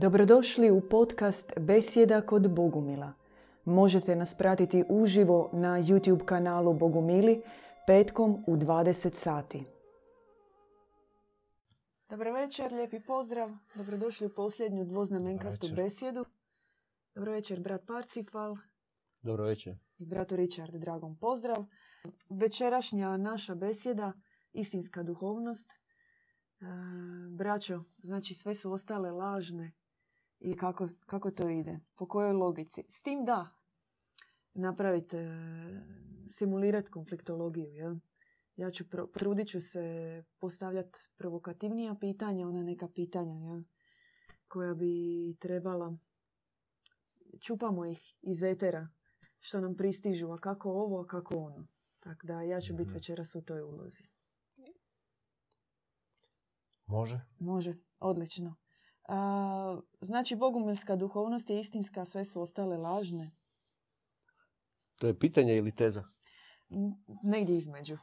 Dobrodošli u podcast Besjeda kod Bogumila. Možete nas pratiti uživo na YouTube kanalu Bogumili petkom u 20 sati. Dobro večer, lijepi pozdrav. Dobrodošli u posljednju dvoznamenkastu večer. besjedu. Dobro večer, brat Parcifal Dobro večer. i bratu Richard, dragom pozdrav. Večerašnja naša besjeda, istinska duhovnost. E, braćo, znači sve su ostale lažne i kako, kako to ide? Po kojoj logici? S tim da napravite, simulirati konfliktologiju, jel? Ja ću, pro, trudit ću se postavljati provokativnija pitanja, ona neka pitanja, jel? Koja bi trebala, čupamo ih iz etera, što nam pristižu, a kako ovo, a kako ono. Tako da ja ću biti Mhm. večeras u toj ulozi. Može? Može, odlično. A, znači, bogumilska duhovnost je istinska, sve su ostale lažne. To je pitanje ili teza? Negdje između.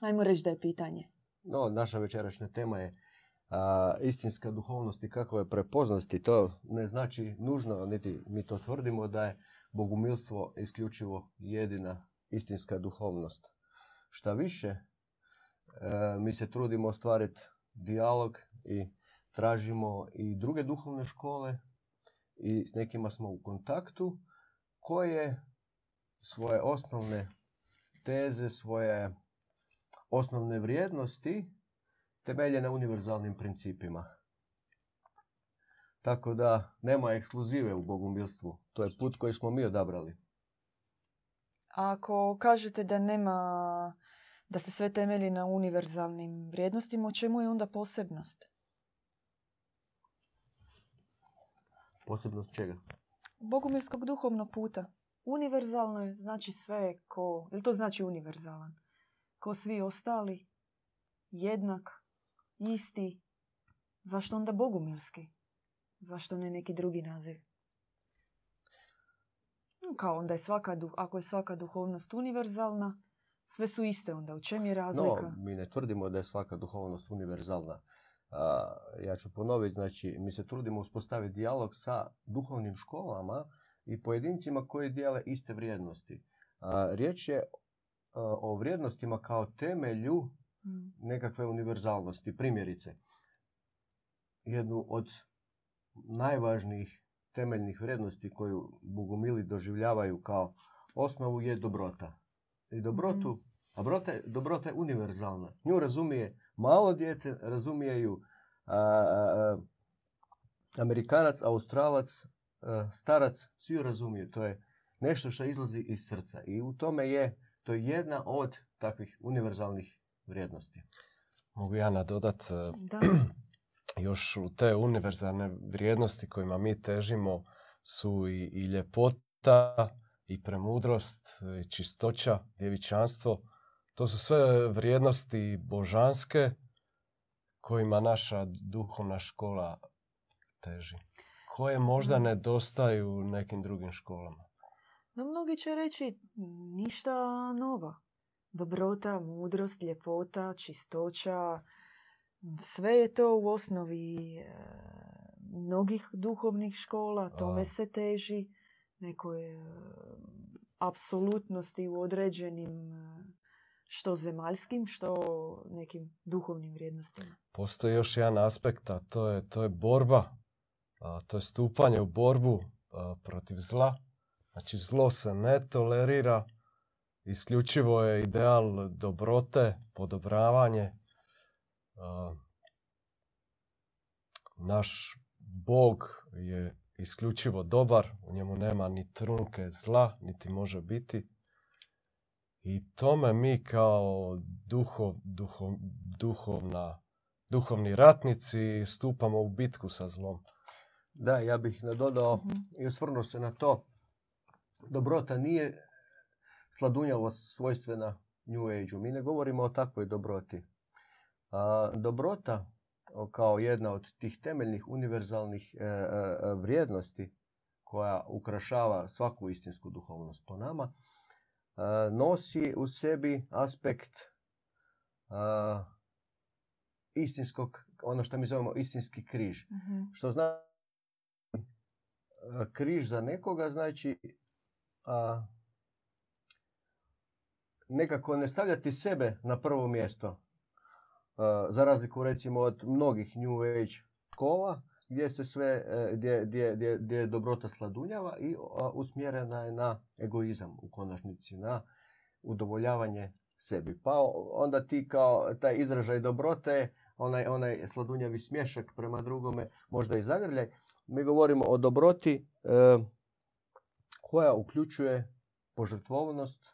Ajmo reći da je pitanje. No, naša večerašnja tema je a, istinska duhovnost i kako je prepoznati. To ne znači nužno, niti mi to tvrdimo, da je bogumilstvo isključivo jedina istinska duhovnost. Šta više, e, mi se trudimo ostvariti dijalog i tražimo i druge duhovne škole i s nekima smo u kontaktu koje svoje osnovne teze, svoje osnovne vrijednosti temelje na univerzalnim principima. Tako da nema ekskluzive u bogumilstvu. To je put koji smo mi odabrali. Ako kažete da nema, da se sve temelji na univerzalnim vrijednostima, u čemu je onda posebnost? Posebnost čega? Bogumilskog duhovnog puta. Univerzalno je, znači sve ko... Ili to znači univerzalan? Ko svi ostali, jednak, isti. Zašto onda bogumilski? Zašto ne neki drugi naziv? Kao onda je svaka, ako je svaka duhovnost univerzalna, sve su iste onda. U čem je razlika? No, mi ne tvrdimo da je svaka duhovnost univerzalna. Ja ću ponoviti, znači, mi se trudimo uspostaviti dijalog sa duhovnim školama i pojedincima koji dijele iste vrijednosti. A, riječ je o vrijednostima kao temelju Mm. nekakve univerzalnosti. Primjerice, jednu od najvažnijih temeljnih vrijednosti koju bogumili doživljavaju kao osnovu je dobrota. I dobrotu, Mhm. a dobrota je univerzalna. Nju razumije malo dijete, razumije ju a, a, a, Amerikanac, Australac, a, starac, svi ju razumiju. To je nešto što izlazi iz srca. I u tome je, to je jedna od takvih univerzalnih vrijednosti. Mogu ja nadodat e, Da. još u te univerzalne vrijednosti kojima mi težimo su i, i ljepota, i premudrost, i čistoća, djevičanstvo. To su sve vrijednosti božanske kojima naša duhovna škola teži. Koje možda Mm. nedostaju nekim drugim školama. No mnogi će reći ništa nova. Dobrota, mudrost, ljepota, čistoća, sve je to u osnovi e, mnogih duhovnih škola, tome A. se teži, nekoj e, apsolutnosti u određenim e, što zemaljskim, što nekim duhovnim vrijednostima. Postoji još jedan aspekt, a to je, to je borba. A, to je stupanje u borbu a, protiv zla. Znači zlo se ne tolerira. Isključivo je ideal dobrote, podobravanje. A, naš Bog je isključivo dobar. U njemu nema ni trunke zla, niti može biti. I tome mi kao duhov, duhov, duhovna duhovni ratnici stupamo u bitku sa zlom. Da, ja bih nadodao Mhm. i osvrnuo se na to. Dobrota nije sladunjavost svojstvena New Age-u. Mi ne govorimo o takvoj dobroti. A, dobrota kao jedna od tih temeljnih univerzalnih e, e, e, vrijednosti koja ukrašava svaku istinsku duhovnost po nama, nosi u sebi aspekt istinskog, ono što mi zovemo istinski križ. Mhm. Što znači križ za nekoga znači a, nekako ne stavljati sebe na prvo mjesto. A, za razliku recimo od mnogih New Age škola gdje se sve, e, gdje, gdje, gdje, gdje je dobrota sladunjava i usmjerena je na egoizam u konačnici, na udovoljavanje sebi. Pa onda ti kao taj izražaj dobrote, onaj, onaj sladunjavi smješak prema drugome, možda i zagrljaj. Mi govorimo o dobroti e, koja uključuje požrtvovnost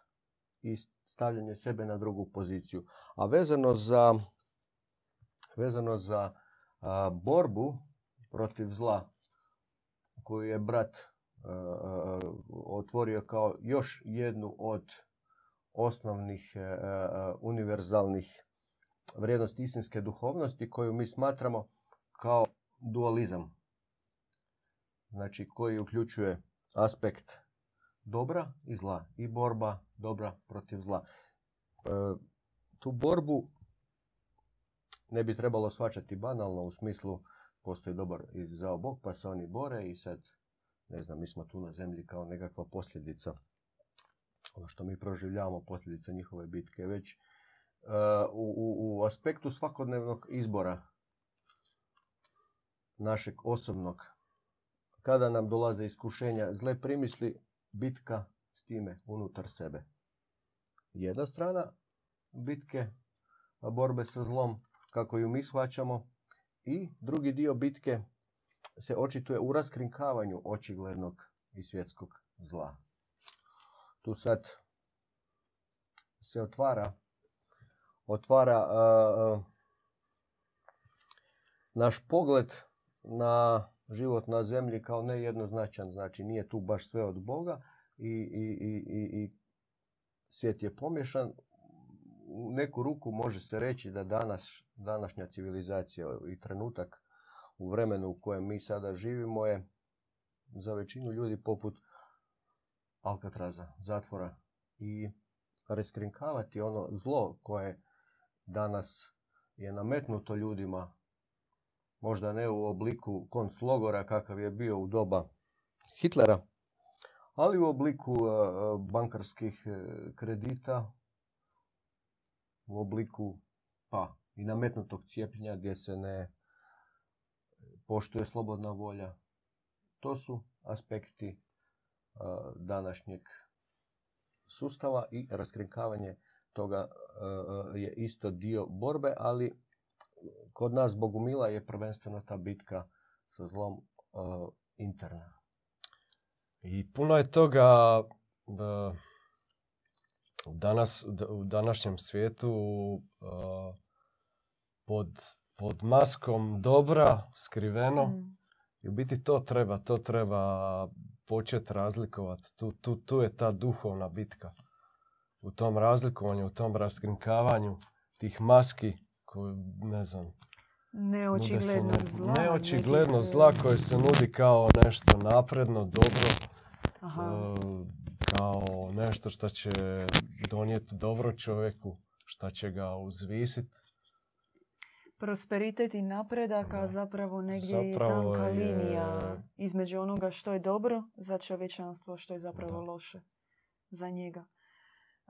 i stavljanje sebe na drugu poziciju. A vezano za, vezano za a, borbu protiv zla koju je brat a, a, otvorio kao još jednu od osnovnih e, e, univerzalnih vrijednosti istinske duhovnosti koju mi smatramo kao dualizam. Znači koji uključuje aspekt dobra i zla i borba dobra protiv zla. E, tu borbu ne bi trebalo shvaćati banalno u smislu postoji dobar i zao Bog pa se oni bore i sad ne znam, mi smo tu na zemlji kao nekakva posljedica ono što mi proživljavamo posljedica njihove bitke, već uh, u, u, aspektu svakodnevnog izbora našeg osobnog, kada nam dolaze iskušenja, zle primisli, bitka s time unutar sebe. Jedna strana bitke, borbe sa zlom, kako ju mi shvaćamo, i drugi dio bitke se očituje u raskrinkavanju očiglednog i svjetskog zla tu sad se otvara otvara uh, naš pogled na život na zemlji kao nejednoznačan. Znači nije tu baš sve od Boga i, i, i, i svijet je pomješan. U neku ruku može se reći da danas, današnja civilizacija i trenutak u vremenu u kojem mi sada živimo je za većinu ljudi poput Alcatraza, zatvora i reskrinkavati ono zlo koje danas je nametnuto ljudima, možda ne u obliku konclogora kakav je bio u doba Hitlera, ali u obliku bankarskih e, kredita, u obliku pa i nametnutog cijepljenja gdje se ne poštuje slobodna volja. To su aspekti današnjeg sustava i raskrinkavanje toga je isto dio borbe, ali kod nas Bogumila je prvenstveno ta bitka sa zlom interna. I puno je toga danas, u današnjem svijetu pod, pod maskom dobra, skriveno. Mm. I u biti to treba, to treba početi razlikovati. Tu, tu, tu je ta duhovna bitka. U tom razlikovanju, u tom raskrinkavanju tih maski koje, ne znam, Neočigledno zla. Neočigledno zla koje se nudi kao nešto napredno, dobro. Aha. E, kao nešto što će donijeti dobro čovjeku, što će ga uzvisiti prosperitet i napredak, a zapravo negdje zapravo je tanka je... linija između onoga što je dobro za čovječanstvo, što je zapravo da. loše za njega.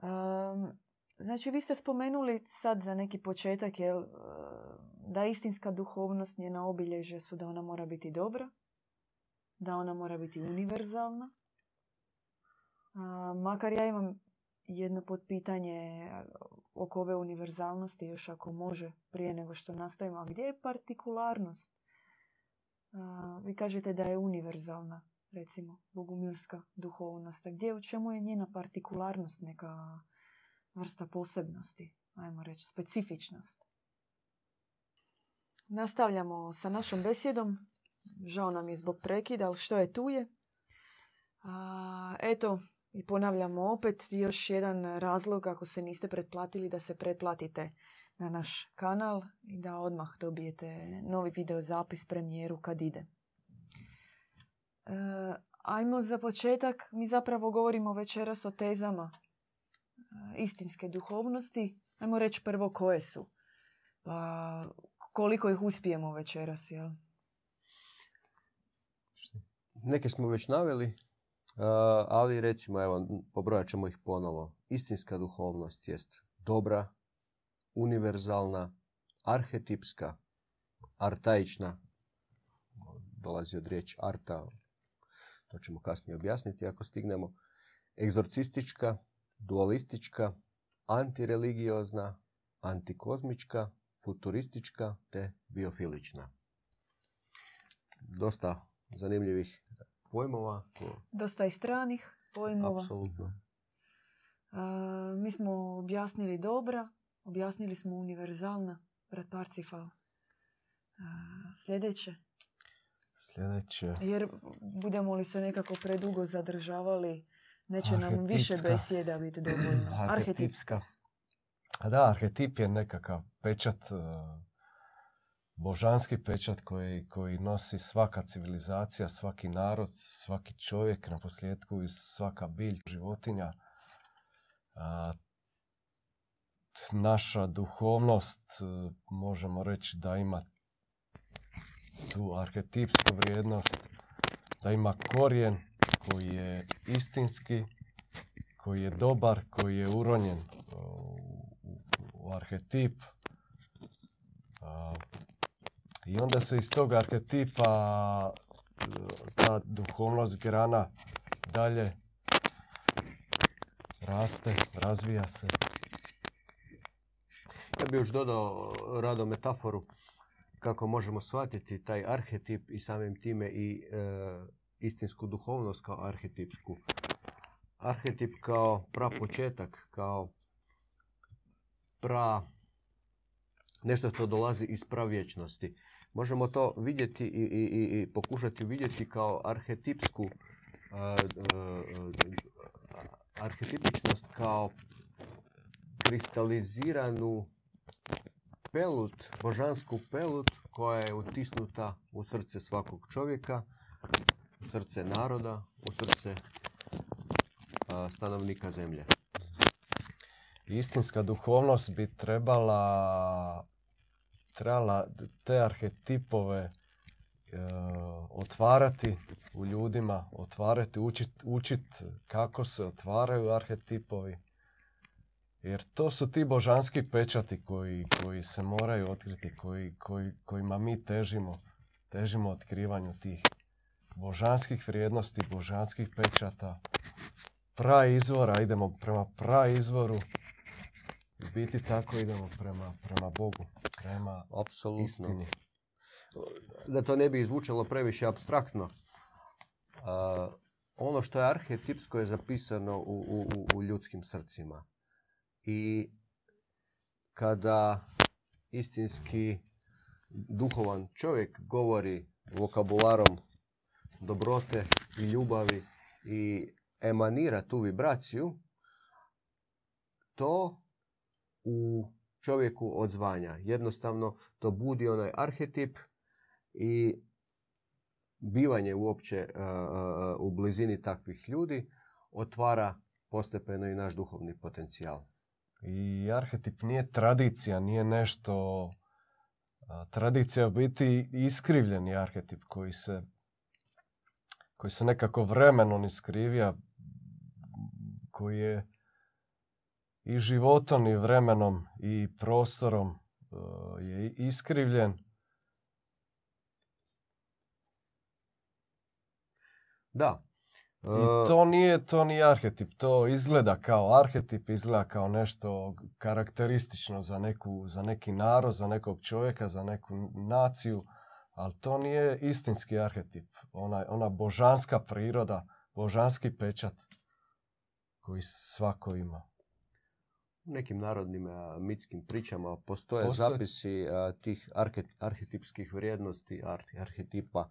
Um, znači, vi ste spomenuli sad za neki početak jel, da istinska duhovnost, njena obilježje su da ona mora biti dobra, da ona mora biti univerzalna. Makar ja imam jedno potpitanje oko ove univerzalnosti, još ako može, prije nego što nastavimo. A gdje je partikularnost? vi kažete da je univerzalna, recimo, bogumilska duhovnost. A gdje, u čemu je njena partikularnost, neka vrsta posebnosti, ajmo reći, specifičnost? Nastavljamo sa našom besjedom. Žao nam je zbog prekida, ali što je tu je. A, eto, i ponavljamo opet još jedan razlog ako se niste pretplatili da se pretplatite na naš kanal i da odmah dobijete novi video zapis premijeru kad ide. E, ajmo za početak, mi zapravo govorimo večeras o tezama e, istinske duhovnosti. Ajmo reći prvo koje su. Pa koliko ih uspijemo večeras, jel? Neke smo već naveli, ali recimo, evo, pobrojat ćemo ih ponovo. Istinska duhovnost jest dobra, univerzalna, arhetipska, artaična, dolazi od riječi arta, to ćemo kasnije objasniti ako stignemo, egzorcistička, dualistička, antireligiozna, antikozmička, futuristička te biofilična. Dosta zanimljivih pojmova. Dosta i stranih pojmova. Apsolutno. A, mi smo objasnili dobra, objasnili smo univerzalna, brat Parcifal. A, sljedeće. Sljedeće. Jer budemo li se nekako predugo zadržavali, neće nam više besjeda biti dovoljno. Arhetipska. A da, arhetip je nekakav pečat, e, božanski pečat koji, koji nosi svaka civilizacija, svaki narod, svaki čovjek, na posljedku i svaka bilj, životinja. A, naša duhovnost, e, možemo reći da ima tu arhetipsku vrijednost, da ima korijen koji je istinski, koji je dobar, koji je uronjen u, u- u arhetip. A, I onda se iz tog arhetipa e, ta duhovnost grana dalje raste, razvija se. Ja bih još dodao rado metaforu kako možemo shvatiti taj arhetip i samim time i e, istinsku duhovnost kao arhetipsku. Arhetip kao prapočetak, kao pra nešto što dolazi iz pravječnosti. Možemo to vidjeti i, i, i, i pokušati vidjeti kao arhetipsku e, e, arhetipičnost kao kristaliziranu pelut, božansku pelut koja je utisnuta u srce svakog čovjeka, u srce naroda, u srce a, stanovnika zemlje. Istinska duhovnost bi trebala, trebala te arhetipove e, otvarati u ljudima, otvarati, učit, učit kako se otvaraju arhetipovi. Jer to su ti božanski pečati koji, koji se moraju otkriti, koji, koji, kojima mi težimo. Težimo otkrivanju tih božanskih vrijednosti, božanskih pečata, pra izvora, idemo prema pra izvoru. U biti tako idemo prema, prema Bogu, prema Apsolutno. istini. Da to ne bi izvučalo previše abstraktno. a, ono što je arhetipsko je zapisano u, u- u ljudskim srcima. I kada istinski duhovan čovjek govori vokabularom dobrote i ljubavi i emanira tu vibraciju, to u čovjeku odzvanja. Jednostavno to budi onaj arhetip i bivanje uopće uh, uh, u blizini takvih ljudi otvara postepeno i naš duhovni potencijal. I arhetip nije tradicija, nije nešto... a, Tradicija u biti iskrivljeni arhetip koji se, koji se nekako vremenom iskrivija, koji je i životom i vremenom i prostorom e, je iskrivljen. Da. I uh, to nije, to nije arhetip, to izgleda kao arhetip, izgleda kao nešto karakteristično za, neku, za neki narod, za nekog čovjeka, za neku naciju, ali to nije istinski arhetip. Ona, ona božanska priroda, božanski pečat koji svako ima. U nekim narodnim a, mitskim pričama postoje, Postoje. zapisi a, tih arhe- arhetipskih vrijednosti, ar- arhetipa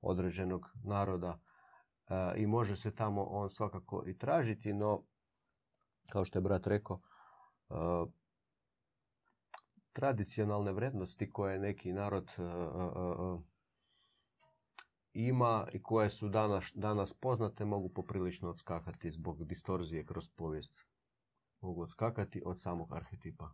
određenog naroda a, i može se tamo on svakako i tražiti, no kao što je brat rekao, a, tradicionalne vrijednosti koje neki narod a, a, a, ima i koje su danas, danas poznate mogu poprilično odskakati zbog distorzije kroz povijest. Mogu odskakati od samog arhetipa.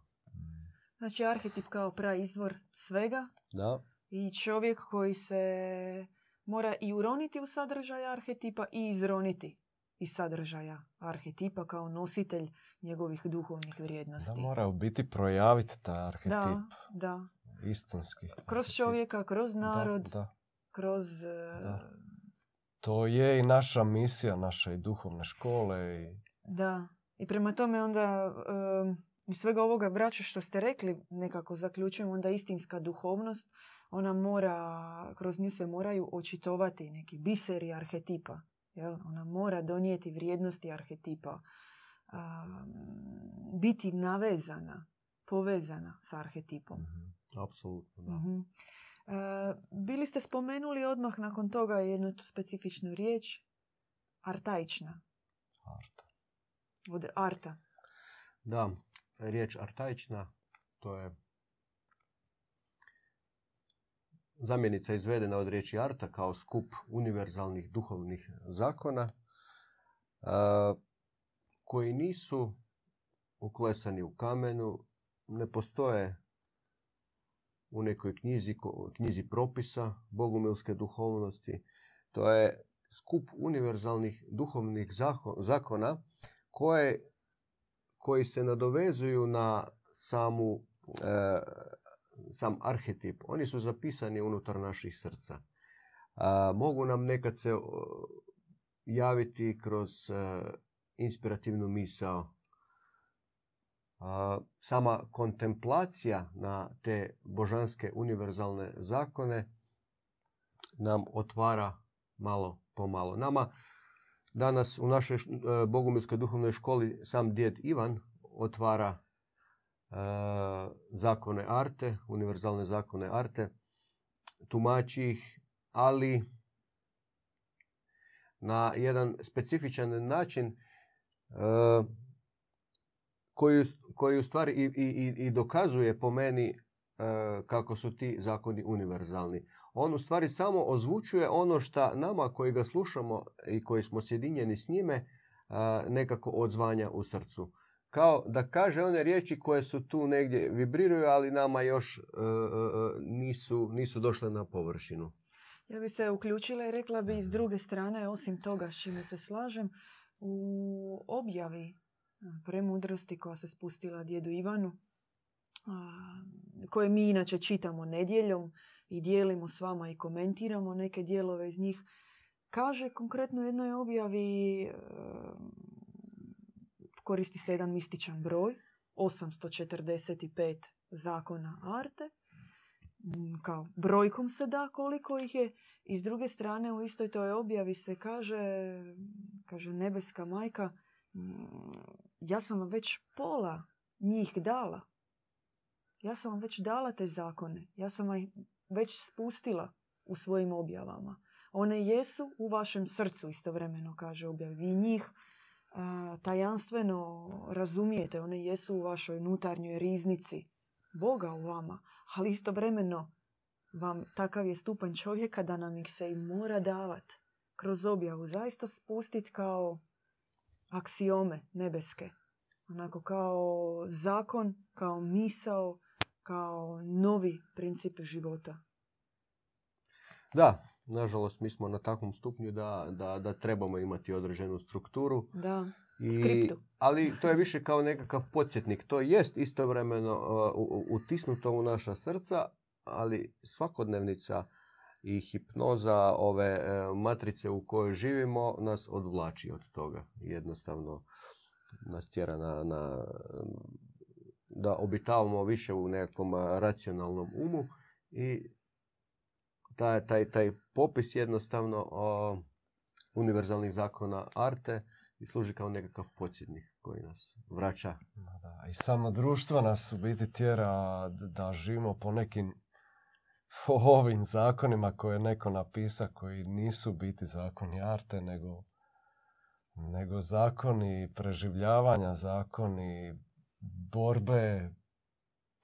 Znači arhetip kao praizvor svega Da, i čovjek koji se mora i uroniti u sadržaj arhetipa i izroniti iz sadržaja arhetipa kao nositelj njegovih duhovnih Da vrijednosti. mora u biti projaviti taj arhetip. da, da. Istinski. Kroz arhetip. čovjeka, kroz Da, narod, da. kroz... e, Da. To je i naša misija, naše i duhovne škole. I... Da. I prema tome onda iz svega ovoga braća što ste rekli nekako zaključujem onda istinska duhovnost ona mora, kroz nju se moraju očitovati neki biseri arhetipa. Jel? Ona mora donijeti vrijednosti arhetipa. um, biti navezana, povezana s arhetipom. Mhm. apsolutno da. Mhm. E, bili ste spomenuli odmah nakon toga jednu tu specifičnu riječ, artaična, Arta. Od arta. Da, riječ artaična, to je zamjenica izvedena od riječi arta kao skup univerzalnih duhovnih zakona a, koji nisu uklesani u kamenu, ne postoje u nekoj knjizi, knjizi propisa bogumilske duhovnosti. To je skup univerzalnih duhovnih zako- zakona koje koji se nadovezuju na samu, e, sam arhetip. Oni su zapisani unutar naših srca. A, mogu nam nekad se javiti kroz e, inspirativnu misao. A, sama kontemplacija na te božanske univerzalne zakone nam otvara malo po malo. Nama Danas u našoj e, Bogumilskoj duhovnoj školi sam djed Ivan otvara e, zakone arte, univerzalne zakone arte, tumači ih, ali na jedan specifičan način e, koji, koji u stvari i, i, i- i dokazuje po meni e, kako su ti zakoni univerzalni. On u stvari samo ozvučuje ono što nama koji ga slušamo i koji smo sjedinjeni s njime nekako odzvanja u srcu. Kao da kaže one riječi koje su tu negdje vibriraju, ali nama još e, e, e, nisu, nisu došle na površinu. Ja bi se uključila i rekla bi s druge strane, osim toga s čime se slažem, u objavi premudrosti koja se spustila djedu Ivanu, koje mi inače čitamo nedjeljom i dijelimo s vama i komentiramo neke dijelove iz njih, kaže konkretno u jednoj objavi e, koristi se jedan mističan broj, 845 zakona Arte, m, kao brojkom se da koliko ih je i s druge strane u istoj toj objavi se kaže, kaže nebeska majka, "Mm, ja sam vam već pola njih dala. Ja sam vam već dala te zakone. Ja sam vam već spustila u svojim objavama. One jesu u vašem srcu istovremeno, kaže objav. Vi njih a, tajanstveno razumijete. One jesu u vašoj unutarnjoj riznici. Boga u vama. Ali istovremeno vam takav je stupanj čovjeka da nam ih se i mora davat kroz objavu. Zaista spustit kao aksiome nebeske. Onako kao zakon, kao misao, kao novi princip života. Da, nažalost mi smo na takvom stupnju da, da, da trebamo imati određenu strukturu. Da, I, Skriptu. ali to je više kao nekakav podsjetnik. To jest istovremeno uh, utisnuto u naša srca, ali svakodnevnica i hipnoza ove uh, matrice u kojoj živimo nas odvlači od toga. Jednostavno nas tjera na, na, da obitavamo više u nekakvom uh, racionalnom umu i taj, taj, taj popis jednostavno uh, univerzalnih zakona arte i služi kao nekakav podsjetnik koji nas vraća. Da, da. I samo društvo nas u biti tjera da živimo po nekim ovim zakonima koje je neko napisa koji nisu biti zakoni arte, nego, nego zakoni preživljavanja, zakoni borbe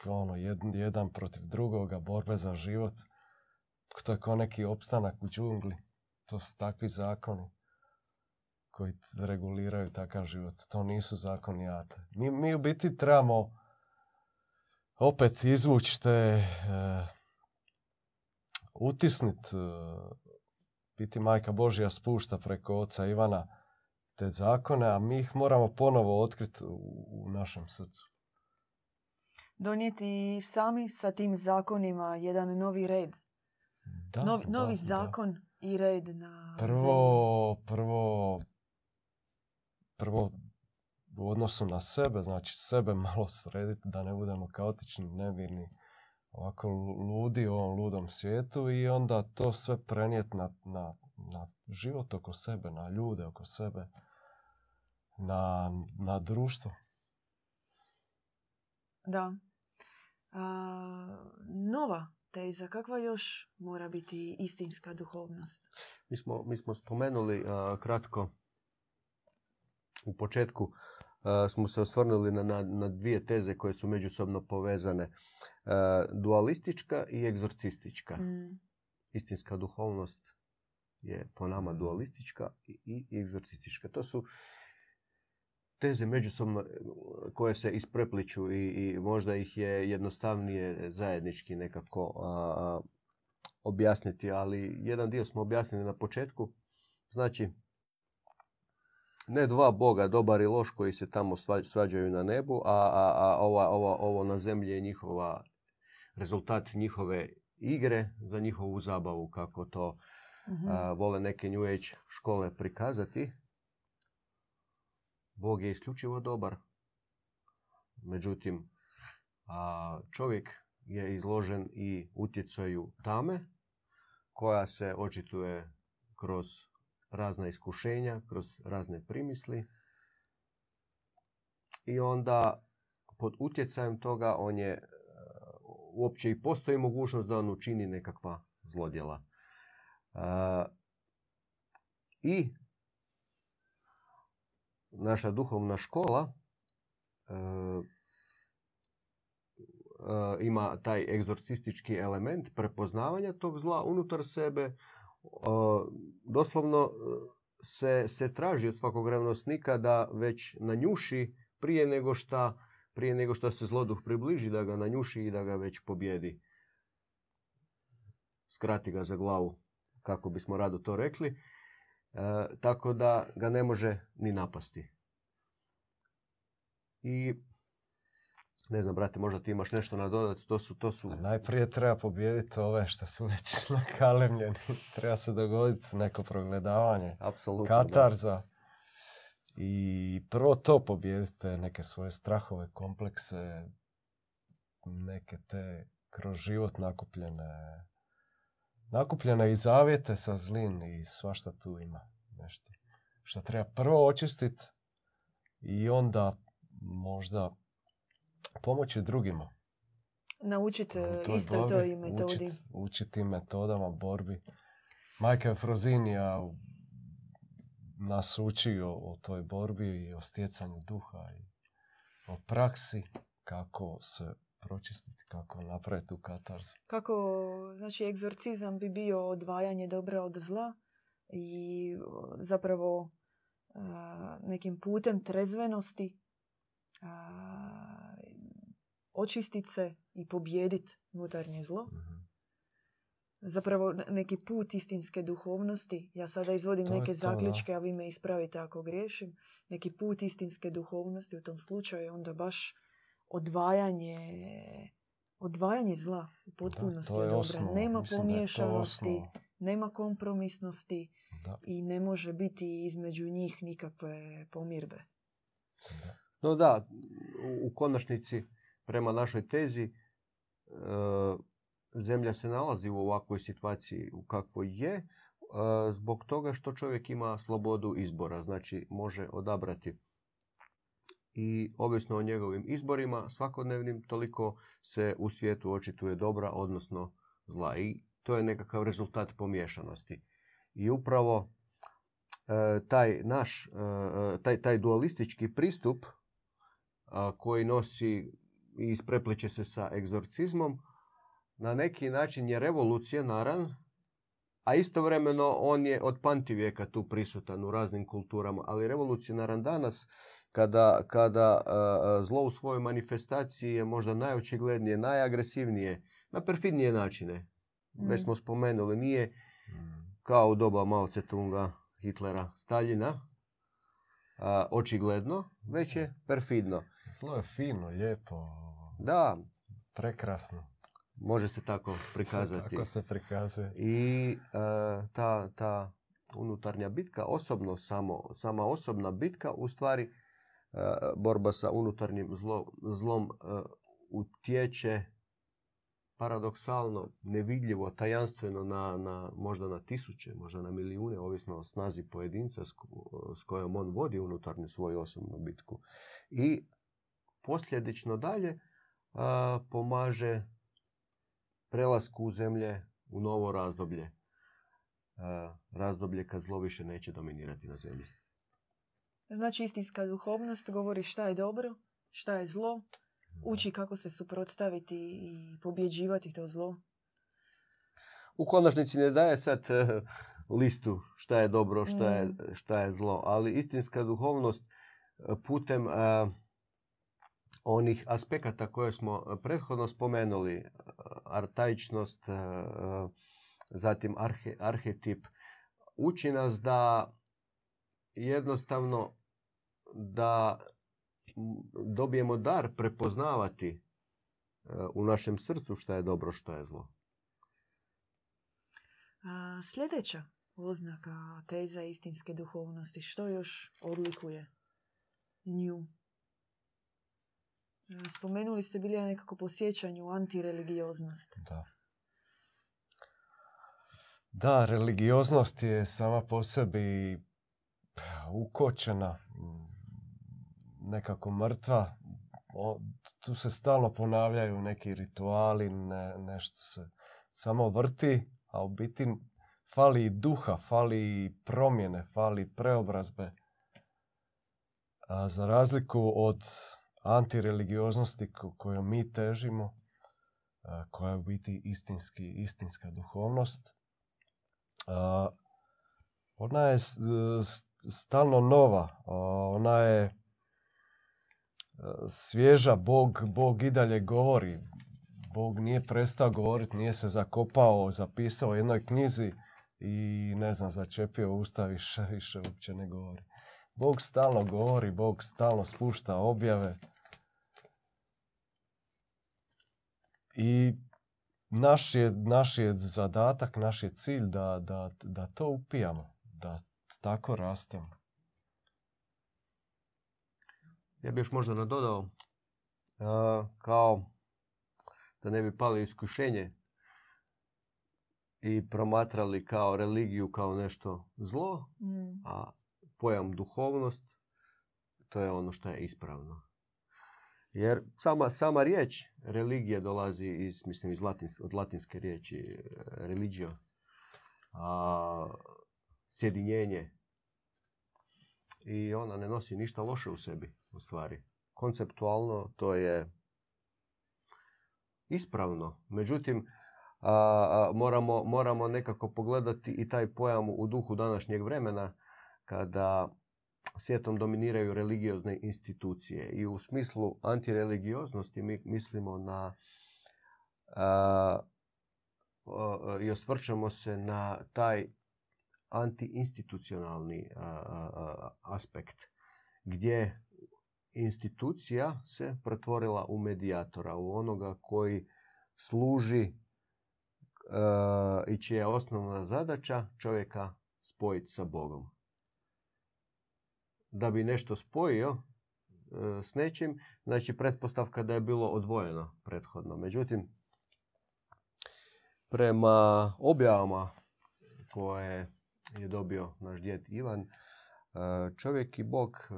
ono, jedan, jedan protiv drugoga, borbe za život. To je kao neki opstanak u džungli. To su takvi zakoni koji reguliraju takav život. To nisu zakoni arte. Mi, mi u biti trebamo opet izvući te, e, utisnit, e, biti majka Božja spušta preko oca Ivana te zakone, a mi ih moramo ponovo otkriti u, u našem srcu. Donijeti sami sa tim zakonima jedan novi red. Da, novi, da, novi da. zakon i red na zemlji. Prvo, prvo, prvo u odnosu na sebe, znači sebe malo srediti da ne budemo kaotični, nemirni, ovako ludi u ovom ludom svijetu i onda to sve prenijeti na, na, na život oko sebe, na ljude oko sebe, na, na društvo. Da. A, nova teza. Kakva još mora biti istinska duhovnost? Mi smo, mi smo spomenuli a, kratko u početku a, smo se osvrnuli na, na, na dvije teze koje su međusobno povezane. Dualistička i egzorcistička. Mm. Istinska duhovnost je po nama dualistička i, i egzorcistička. To su teze međusobno e, koje se isprepliču i, i možda ih je jednostavnije zajednički nekako a, objasniti, ali jedan dio smo objasnili na početku. Znači, ne dva boga, dobar i loš, koji se tamo sva- svađaju na nebu, a, a, a ova, ova, ovo na zemlji je njihova rezultat njihove igre za njihovu zabavu, kako to Mhm. a, vole neke New Age škole prikazati. Bog je isključivo dobar. Međutim, a, čovjek je izložen i utjecaju tame, koja se očituje kroz razna iskušenja, kroz razne primisli. I onda pod utjecajem toga on je, e, uopće i postoji mogućnost da on učini nekakva zlodjela. A, I naša duhovna škola e, ima taj egzorcistički element prepoznavanja tog zla unutar sebe. Doslovno se, se traži od svakog revnosnika da već nanjuši prije nego šta prije nego što se zloduh približi da ga nanjuši i da ga već pobjedi. Skrati ga za glavu, kako bismo rado to rekli. E, tako da ga ne može ni napasti. I ne znam, brate, možda ti imaš nešto nadodati. To su, to su A Najprije treba pobijediti ove što su već nakalemljeni. treba se dogoditi neko progledavanje. apsolutno. da. katarza. I prvo to pobijediti, te neke svoje strahove, komplekse, neke te kroz život nakupljene, nakupljene i zavjete sa zlin i svašta tu ima nešto. Što treba prvo očistiti i onda možda pomoći drugima. Naučiti u toj istoj borbi, toj metodi. Učit, učit tim metodama borbi. Majka Frozinija nas uči o, o toj borbi i o stjecanju duha i o praksi kako se pročistiti, kako napraviti tu katarzu. Kako, znači, egzorcizam bi bio odvajanje dobra od zla i zapravo a, nekim putem trezvenosti a, očistit se i pobijediti unutarnje zlo. Mhm. Zapravo ne- neki put istinske duhovnosti. Ja sada izvodim To neke to, da. zaključke, a vi me ispravite ako griješim. Neki put istinske duhovnosti u tom slučaju je onda baš odvajanje odvajanje zla u potpunosti to je od dobra. osnova. Nema Mislim da pomiješanosti, nema kompromisnosti Da, i ne može biti između njih nikakve pomirbe. da. No da, u, u konačnici, prema našoj tezi, e, zemlja se nalazi u ovakvoj situaciji u kakvoj je, e, zbog toga što čovjek ima slobodu izbora, znači može odabrati i ovisno o njegovim izborima svakodnevnim toliko se u svijetu očituje dobra, odnosno zla. I to je nekakav rezultat pomiješanosti. I upravo e, taj naš, e, taj, taj dualistički pristup koji nosi i isprepliče se sa egzorcizmom, na neki način je revolucionaran a istovremeno on je od pantivijeka tu prisutan u raznim kulturama, ali revolucionaran danas kada, kada zlo u svojoj manifestaciji je možda najočiglednije, najagresivnije, na perfidnije načine. Već smo spomenuli, nije kao u doba Mao Tse-tunga, Hitlera, Staljina, očigledno, već je perfidno. Zlo je fino, lijepo. Da. Prekrasno. Može se tako prikazati. tako se prikazuje. I ta, ta unutarnja bitka, osobno samo, sama osobna bitka, u stvari borba sa unutarnjim zlo, zlom utječe paradoksalno, nevidljivo, tajanstveno na, na, možda na tisuće, možda na milijune, ovisno o snazi pojedinca s, kojom on vodi unutarnju svoju osobnu bitku. I posljedično dalje pomaže prelasku u zemlje u novo razdoblje. razdoblje kad zlo više neće dominirati na zemlji. Znači istinska duhovnost govori šta je dobro, šta je zlo, uči kako se suprotstaviti i pobjeđivati to zlo. U konačnici ne daje sad eh, listu šta je dobro, šta je, mm. šta je zlo, ali istinska duhovnost eh, putem onih aspekata koje smo prethodno spomenuli, artaičnost, zatim arhe, arhetip, uči nas da jednostavno da dobijemo dar prepoznavati e, u našem srcu što je dobro, što je zlo. A, sljedeća oznaka teza istinske duhovnosti, što još odlikuje nju? E, spomenuli ste bili nekako posjećanju antireligioznost. Da. Da, religioznost je sama po sebi ukočena, nekako mrtva. tu se stalno ponavljaju neki rituali, ne, nešto se samo vrti, a u biti fali duha, fali promjene, fali preobrazbe. A za razliku od antireligioznosti koju mi težimo, koja je u biti istinski, istinska duhovnost, ona je stalno nova. Ona je svježa, Bog, Bog i dalje govori. Bog nije prestao govoriti, nije se zakopao, zapisao u jednoj knjizi i ne znam, začepio usta više, više uopće ne govori. Bog stalno govori, Bog stalno spušta objave. I naš je, naš je zadatak, naš je cilj da, da, da to upijamo, da tako rastemo. Ja bih još možda nadodao kao da ne bi pali iskušenje i promatrali kao religiju kao nešto zlo, mm. a pojam duhovnost to je ono što je ispravno. Jer sama, sama riječ religija dolazi iz, mislim, iz od latinske riječi e, religio, a, sjedinjenje. I ona ne nosi ništa loše u sebi u stvari. Konceptualno to je ispravno. Međutim, a, moramo, moramo nekako pogledati i taj pojam u duhu današnjeg vremena kada svijetom dominiraju religiozne institucije. I u smislu antireligioznosti mi mislimo na a, i osvrćamo se na taj antiinstitucionalni aspekt gdje institucija se pretvorila u medijatora, u onoga koji služi i čija je osnovna zadaća čovjeka spojiti sa Bogom. Da bi nešto spojio e, s nečim, znači pretpostavka da je bilo odvojeno prethodno. Međutim, prema objavama koje je dobio naš djed Ivan, e, čovjek i Bog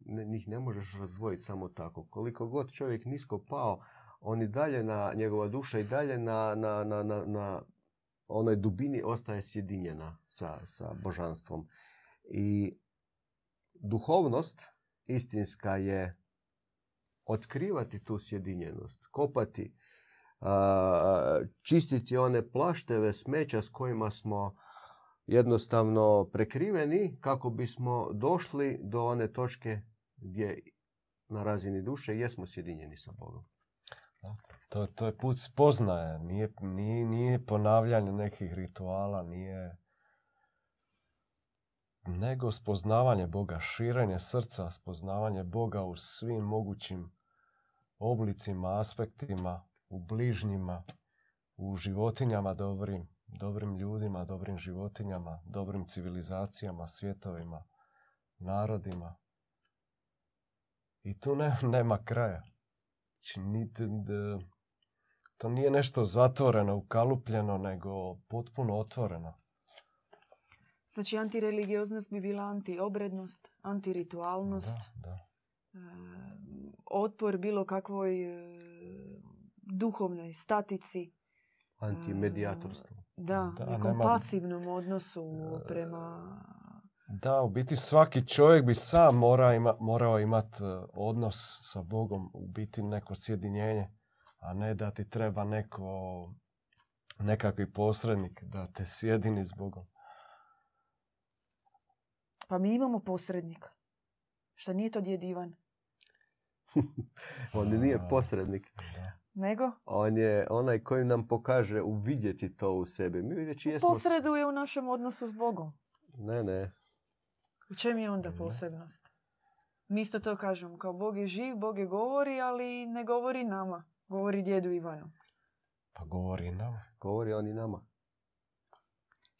ne, njih ne možeš razdvojiti samo tako. Koliko god čovjek nisko pao, on i dalje na, njegova duša i dalje na, na, na, na, na onoj dubini ostaje sjedinjena sa, sa božanstvom. I duhovnost istinska je otkrivati tu sjedinjenost, kopati čistiti one plašteve smeća s kojima smo jednostavno prekriveni kako bismo došli do one točke gdje na razini duše jesmo sjedinjeni sa Bogom. To, to je put spoznaje, nije, nije ponavljanje nekih rituala, nije nego spoznavanje Boga, širenje srca, spoznavanje Boga u svim mogućim oblicima, aspektima, u bližnjima, u životinjama dobrim, dobrim ljudima, dobrim životinjama, dobrim civilizacijama, svjetovima, narodima. I tu ne, nema kraja. Znači, to nije nešto zatvoreno, ukalupljeno, nego potpuno otvoreno. Znači, antireligioznost bi bila antiobrednost, antiritualnost, Da, da. e, otpor bilo kakvoj e, duhovnoj statici. Antimedijatorstvo. Da, Da, nekom nema- pasivnom odnosu prema... Da, u biti svaki čovjek bi sam mora ima, morao imati odnos sa Bogom, u biti neko sjedinjenje, a ne da ti treba neko, nekakvi posrednik da te sjedini s Bogom. Pa mi imamo posrednika. Šta nije to djed Ivan? On nije posrednik. Nego? On je onaj koji nam pokaže uvidjeti to u sebi. Mi već jesmo... Posreduje u našem odnosu s Bogom. Ne, ne. U čem je onda posebnost? Mi isto to kažemo, kao Bog je živ, Bog je govori, ali ne govori nama. Govori djedu Ivanu. Pa govori nam. Govori on i nama.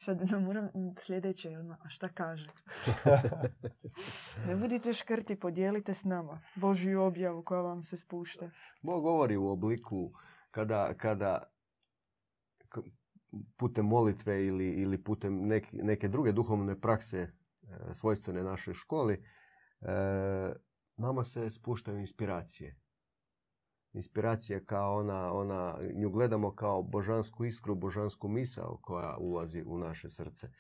Sad ne moram sljedeće, a šta kaže? Ne budite škrti, podijelite s nama Božju objavu koja vam se spušta. Bog govori u obliku kada, kada putem molitve ili, ili putem nek- neke druge duhovne prakse e, svojstvene našoj školi, e, nama se spuštaju inspiracije. Inspiracije kao ona, ona, nju gledamo kao božansku iskru, božansku misao koja ulazi u naše srce.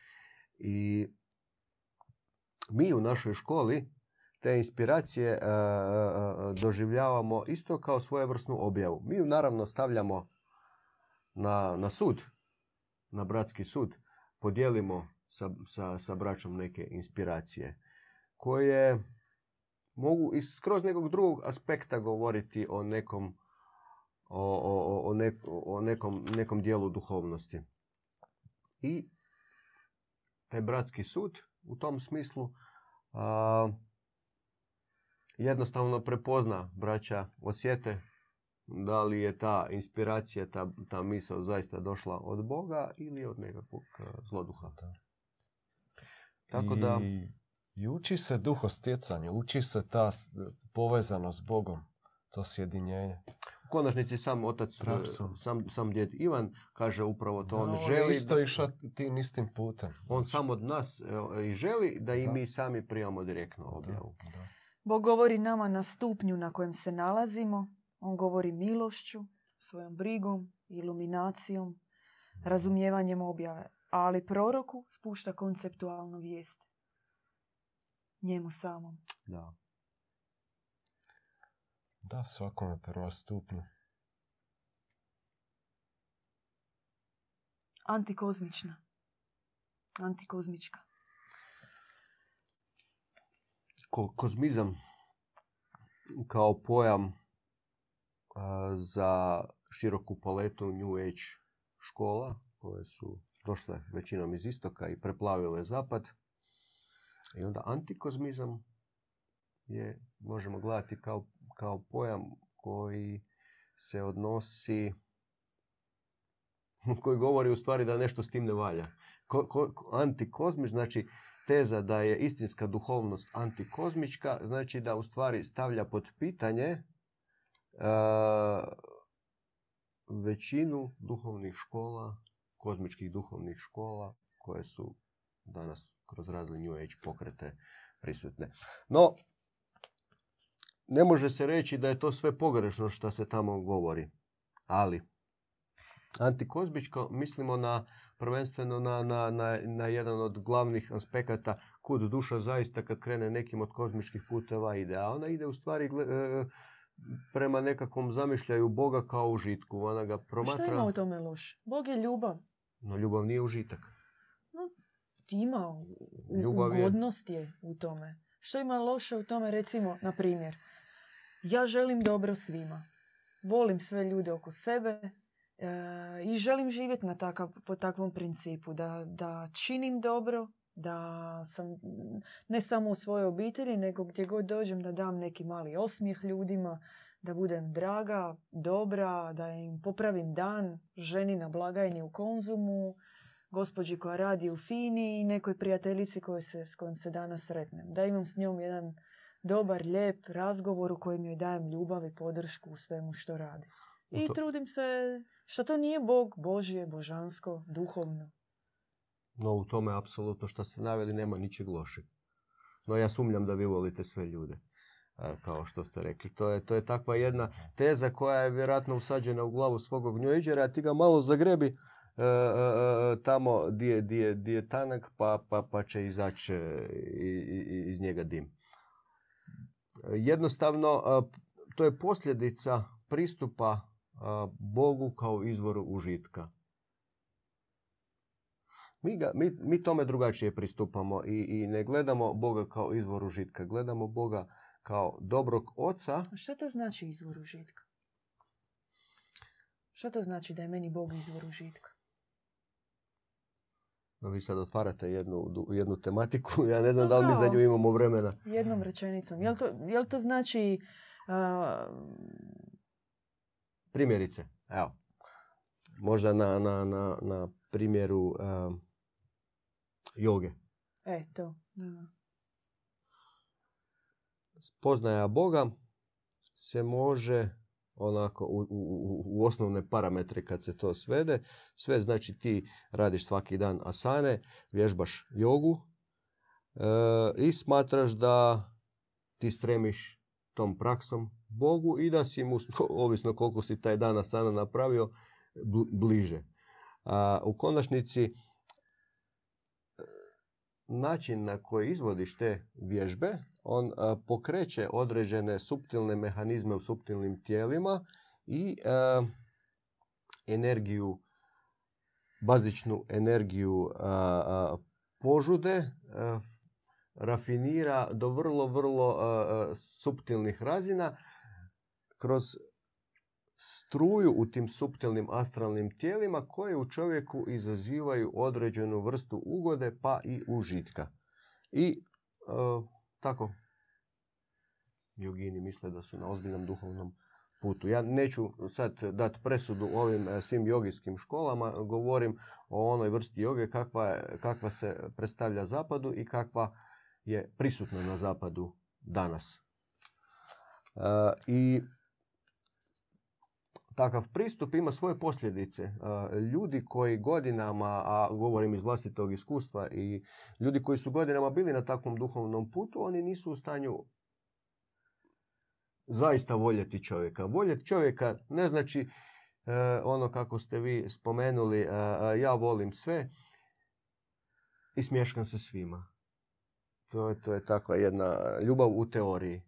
I mi u našoj školi te inspiracije e, e, e, doživljavamo isto kao svojevrsnu objavu. Mi ju naravno stavljamo na, na sud, na bratski sud, podijelimo sa, sa, sa braćom neke inspiracije koje mogu iz skroz nekog drugog aspekta govoriti o nekom o, o, o, nek- o nekom, nekom dijelu duhovnosti. I taj bratski sud u tom smislu a, jednostavno prepozna braća, osjete da li je ta inspiracija, ta, ta misao zaista došla od Boga ili od nekakvog zloduha. Da. Tako I, da, I uči se duhostjecanje, uči se ta s- povezanost s Bogom, to sjedinjenje. u konačnici sam otac, e, sam, sam djed Ivan kaže upravo to. Da, on je želi, isto da- išao tim istim putem. on sam od nas e, i želi da i Da. mi sami primamo direktno objavu. Da, da. Bog govori nama na stupnju na kojem se nalazimo. On govori milošću, svojom brigom, iluminacijom, razumijevanjem objave. Ali proroku spušta konceptualnu vijest. Njemu samom. Da. Da, svakome prema stupnju. Antikozmična. Antikozmička. Ko- kozmizam kao pojam a, za široku paletu New Age škola koje su došle većinom iz istoka i preplavile zapad. I onda antikozmizam je, možemo gledati kao, kao pojam koji se odnosi koji govori u stvari da nešto s tim ne valja. Ko, ko, antikozmič znači teza da je istinska duhovnost antikozmička, znači da u stvari stavlja pod pitanje e, većinu duhovnih škola, kozmičkih duhovnih škola koje su danas kroz razne New Age pokrete prisutne. No, ne može se reći da je to sve pogrešno što se tamo govori. Ali, antikozmičko mislimo na prvenstveno na, na, na, na jedan od glavnih aspekata kud duša zaista kad krene nekim od kozmičkih puteva ide. A ona ide u stvari e, prema nekakvom zamišljaju Boga kao užitku. Ona ga promatra... Šta ima u tome loše? Bog je ljubav. No ljubav nije užitak. Ima u- Ljubav ugodnost je u tome. Što ima loše u tome, recimo, na primjer, ja želim dobro svima. Volim sve ljude oko sebe e, i želim živjeti na takav, po takvom principu. Da, da činim dobro, da sam ne samo u svojoj obitelji, nego gdje god dođem da dam neki mali osmijeh ljudima, da budem draga, dobra, da im popravim dan, ženi na blagajni u konzumu, gospođi koja radi u Fini i nekoj prijateljici koje se, s kojom se danas sretnem. Da imam s njom jedan dobar, lijep razgovor u kojem joj dajem ljubav i podršku u svemu što radi. I to- trudim se što to nije Bog, Božje, božansko, duhovno. No u tome apsolutno što ste naveli nema ničeg lošeg. No ja sumnjam da vi volite sve ljude. a, Kao što ste rekli. To je, to je takva jedna teza koja je vjerojatno usađena u glavu svog gnjoiđera, a ti ga malo zagrebi e, e, e, tamo di je, di je, di je tanak, pa, pa, pa će izaći e, iz njega dim. Jednostavno, to je posljedica pristupa Bogu kao izvoru užitka. Mi, ga, mi, mi tome drugačije pristupamo i, i ne gledamo Boga kao izvor užitka. Gledamo Boga kao dobrog oca. A šta to znači izvor užitka? Šta to znači da je meni Bog izvor užitka? No, vi sad otvarate jednu, jednu tematiku. Ja ne znam da li mi za nju imamo vremena. Jednom rečenicom. Jel to, jel to znači... a, Primjerice, evo. Možda na, na, na, na primjeru um, joge. e, to. Da. Spoznaja Boga se može onako u, u, u- osnovne parametre kad se to svede. Sve znači ti radiš svaki dan asane, vježbaš jogu e, i smatraš da ti stremiš tom praksom Bogu i da si mu, ovisno koliko si taj dan asana napravio, bl- bliže. A, u konačnici način na koji izvodiš te vježbe, on pokreće određene suptilne mehanizme u suptilnim tijelima i a, energiju, bazičnu energiju a, a, požude a, rafinira do vrlo, vrlo suptilnih razina kroz struju u tim suptilnim astralnim tijelima koje u čovjeku izazivaju određenu vrstu ugode pa i užitka. I e, tako jogini misle da su na ozbiljnom duhovnom putu. Ja neću sad dati presudu ovim e, svim jogijskim školama, govorim o onoj vrsti joge kakva, je- kakva se predstavlja zapadu i kakva je prisutna na zapadu danas. E, I takav pristup ima svoje posljedice. E, Ljudi koji godinama, a govorim iz vlastitog iskustva, i ljudi koji su godinama bili na takvom duhovnom putu, oni nisu u stanju zaista voljeti čovjeka. Voljeti čovjeka ne znači e, ono kako ste vi spomenuli, e, ja volim sve i smješkam se svima. To, je- to je takva jedna ljubav u teoriji.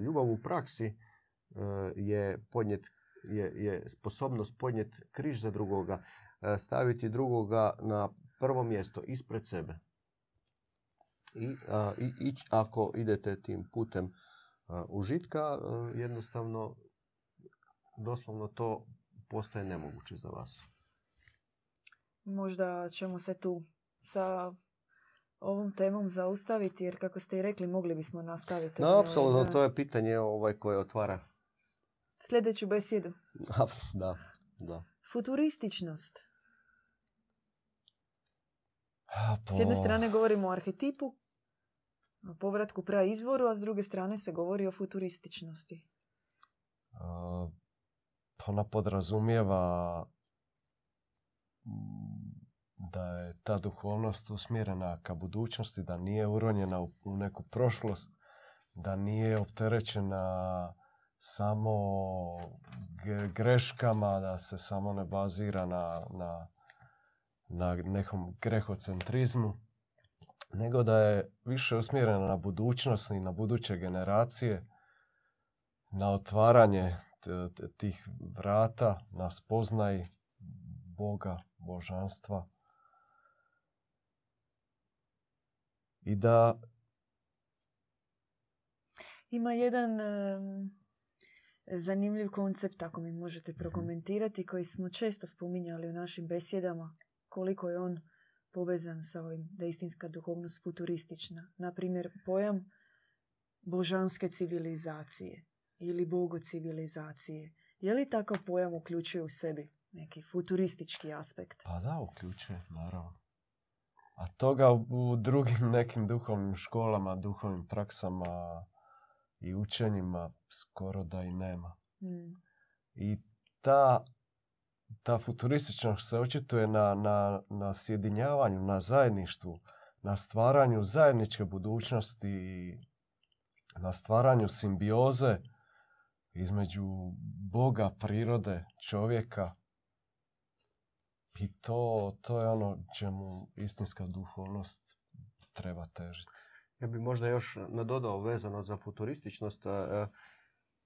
Ljubav u praksi je podnijet je, je sposobnost podnijeti križ za drugoga, e, staviti drugoga na prvo mjesto ispred sebe. I, a, i ić- ako idete tim putem a, užitka, a, jednostavno, doslovno to postaje nemoguće za vas. Možda ćemo se tu sa ovom temom zaustaviti, jer kako ste i rekli, mogli bismo nastaviti. No, apsolutno, to je pitanje ovaj koje otvara. Sljedeću besjedu. da, da. Futurističnost. A, S jedne po- strane govorimo o arhetipu, o povratku pra izvoru, a s druge strane se govori o futurističnosti. pa ona podrazumijeva mm, da je ta duhovnost usmjerena ka budućnosti, da nije uronjena u neku prošlost, da nije opterećena samo greškama, da se samo ne bazira na, na, na nekom grehocentrizmu, nego da je više usmjerena na budućnost i na buduće generacije, na otvaranje tih vrata, na spoznaj Boga, božanstva. I da Ima jedan zanimljiv koncept, ako mi možete prokomentirati, koji smo često spominjali u našim besjedama, koliko je on povezan sa ovim da je istinska duhovnost futuristična. Naprimjer, pojam božanske civilizacije ili bogocivilizacije. Je li takav pojam uključuje u sebi neki futuristički aspekt? Pa da, uključuje, naravno. A toga u drugim nekim duhovnim školama, duhovnim praksama i učenjima skoro da i nema. Mm. I ta, ta futurističnost se očituje na, na, na sjedinjavanju, na zajedništvu, na stvaranju zajedničke budućnosti, na stvaranju simbioze između Boga, prirode, čovjeka. I to, to je ono čemu istinska duhovnost treba težiti. Ja bi možda još nadodao vezano za futurističnost. e, e,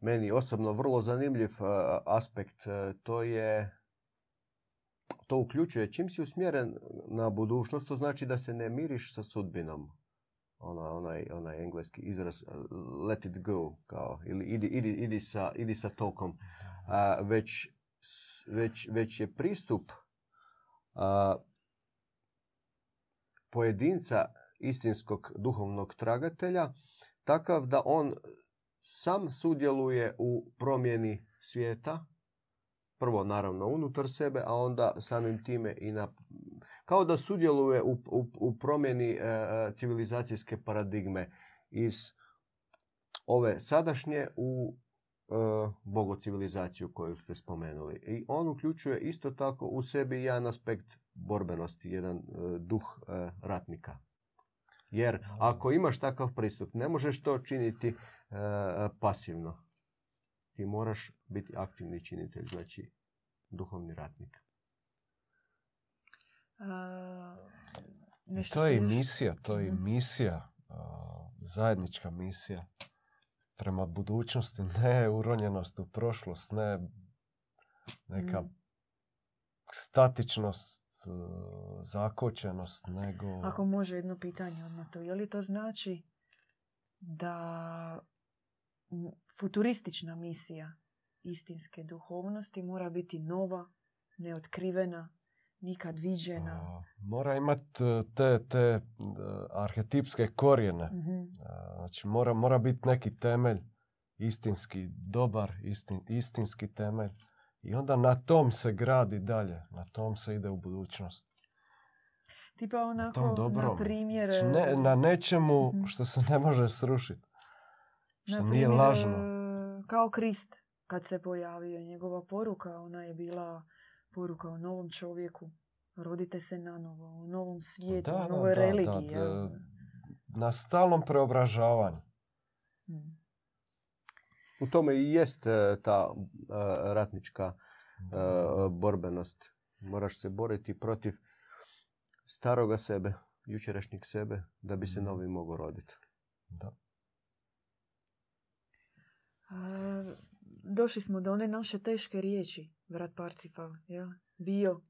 Meni osobno vrlo zanimljiv e, aspekt. To je to uključuje čim si usmjeren na budućnost, to znači da se ne miriš sa sudbinom. Ona, onaj, onaj engleski izraz let it go, kao, ili idi, idi, idi, sa, idi sa tokom. A, već, već, već je pristup a, pojedinca istinskog duhovnog tragatelja takav da on sam sudjeluje u promjeni svijeta, prvo naravno unutar sebe, a onda samim time i na... Kao da sudjeluje u, u, u promjeni e, e, civilizacijske paradigme iz ove sadašnje u e, bogocivilizaciju koju ste spomenuli. I on uključuje isto tako u sebi jedan aspekt borbenosti, jedan e, duh e, ratnika. Jer ako imaš takav pristup, ne možeš to činiti e, pasivno. Ti moraš biti aktivni činitelj, znači duhovni ratnik. A, nešto to je i misija, to je i Mhm. misija, a, zajednička misija prema budućnosti, ne uronjenost u prošlost, ne neka Mm. statičnost, zakočenost, nego... Ako može jedno pitanje odmah to. Je li to znači da futuristična misija istinske duhovnosti mora biti nova, neotkrivena, nikad viđena? a, mora imati te, te e, arhetipske korijene. Mhm. A, Znači mora, mora biti neki temelj, istinski, dobar, istin, istinski temelj. I onda na tom se gradi dalje, na tom se ide u budućnost. Tipa Na onako, tom na primjer... Znači, ne, na nečemu Mhm. što se ne može srušiti. Što na nije primjer, lažno. e, Kao Krist, kad se pojavio njegova poruka, ona je bila poruka o novom čovjeku. Rodite se na novo, u novom svijetu, Da, u da, novoj da, da, religiji. da, jel? Na stalnom preobražavanju. Mm. U tome i jest e, ta e, ratnička e, borbenost. Moraš se boriti protiv staroga sebe, jučerašnjeg sebe, da bi se Mhm. novi mogao roditi. Da. A, došli smo do one naše teške riječi, brat Parcifal,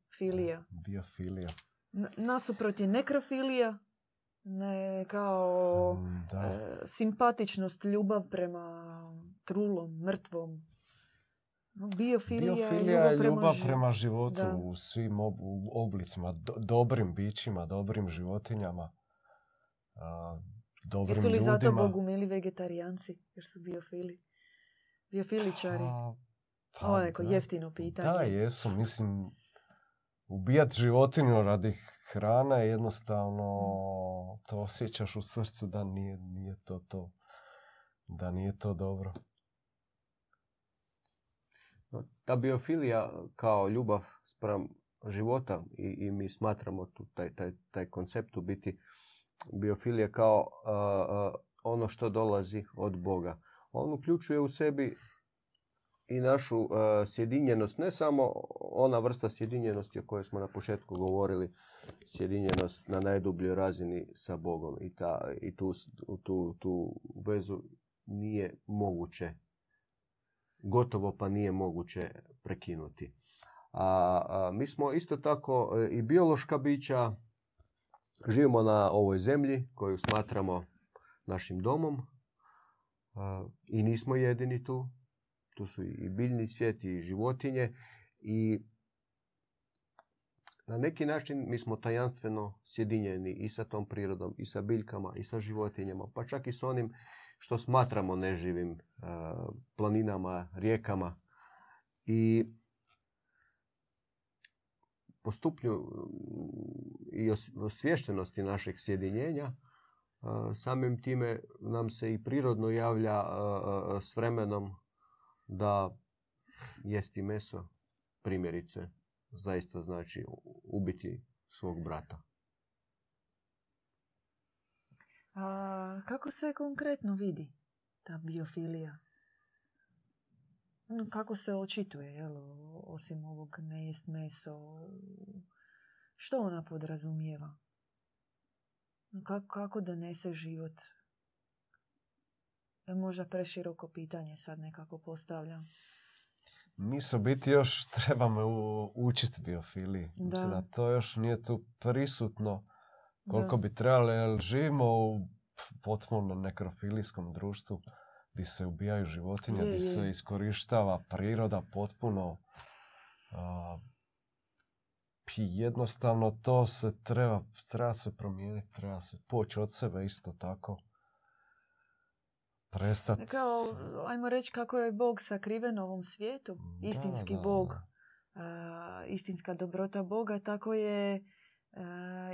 filija. Biofilija. N- nasuprot je nekrofilija, ne kao Mm, Da. e, simpatičnost, ljubav prema trulom, mrtvom. Biofilija, Biofilija je ljubav prema životu Da. u svim ob- u oblicima, do- dobrim bićima, dobrim životinjama, a, dobrim Jesu li ljudima. zato Bogu mili vegetarijanci, jer su biofili? Biofiličari. Pa, Ovo je neko jeftino pitanje. Da, jesu. Mislim, ubijat životinju radi hrane jednostavno to osjećaš u srcu da nije, nije to to. Da nije to dobro. Ta biofilija kao ljubav spram života i, i mi smatramo tu taj, taj, taj koncept u biti biofilija kao a, a, ono što dolazi od Boga. On uključuje u sebi i našu a, sjedinjenost, ne samo ona vrsta sjedinjenosti o kojoj smo na početku govorili, sjedinjenost na najdubljoj razini sa Bogom i, ta, i tu, tu, tu vezu nije moguće gotovo pa nije moguće prekinuti. A, a, mi smo isto tako e, i biološka bića, živimo na ovoj zemlji koju smatramo našim domom a, i nismo jedini tu. Tu su i biljni svijet i životinje i na neki način mi smo tajanstveno sjedinjeni i sa tom prirodom, i sa biljkama, i sa životinjama, pa čak i s onim što smatramo neživim planinama, rijekama. I po stupnju mm, i osviještenosti našeg sjedinjenja, samim time nam se i prirodno javlja s vremenom da jesti meso, primjerice, zaista znači ubiti svog brata. A kako se konkretno vidi ta biofilija? Kako se očituje, jel, osim ovog ne jest meso? Što ona podrazumijeva? Kako, kako donese život? Je možda preširoko pitanje sad nekako postavljam. Mi se biti još trebamo učiti biofiliji. Da. Mislim da to još nije tu prisutno koliko bi trebali, jer živimo u potpuno nekrofilijskom društvu gdje se ubijaju životinje, gdje se iskorištava priroda potpuno. jednostavno to se treba, treba se promijeniti, treba se poći od sebe isto tako. Prestati. Kao, ajmo reći kako je Bog sakriven u ovom svijetu. Istinski Bog. istinska dobrota Boga, tako je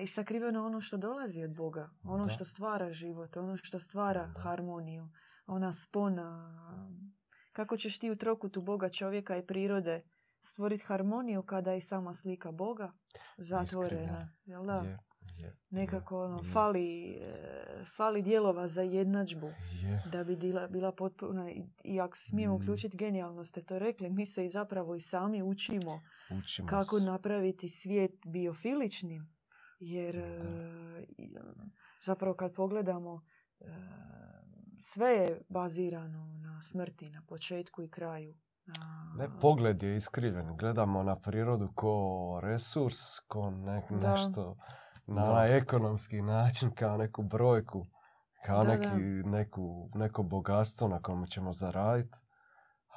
i sakriveno ono što dolazi od Boga. Ono što stvara život, ono što stvara harmoniju. Ona spona. Kako ćeš ti u trokutu Boga, čovjeka i prirode stvoriti harmoniju kada je sama slika Boga zatvorena? Jel da? Nekako ono, Fali, e, fali dijelova za jednadžbu da bi bila, bila potpuna i ako se smijemo mm. uključiti genijalno ste to rekli mi se i zapravo i sami učimo, učimo kako napraviti svijet biofiličnim jer e, zapravo kad pogledamo e, sve je bazirano na smrti, na početku i kraju. Ne, pogled je iskriven. Gledamo na prirodu ko resurs, ko nešto na ekonomski način, kao neku brojku, kao neki, Neku, neko bogatstvo na kome ćemo zaraditi.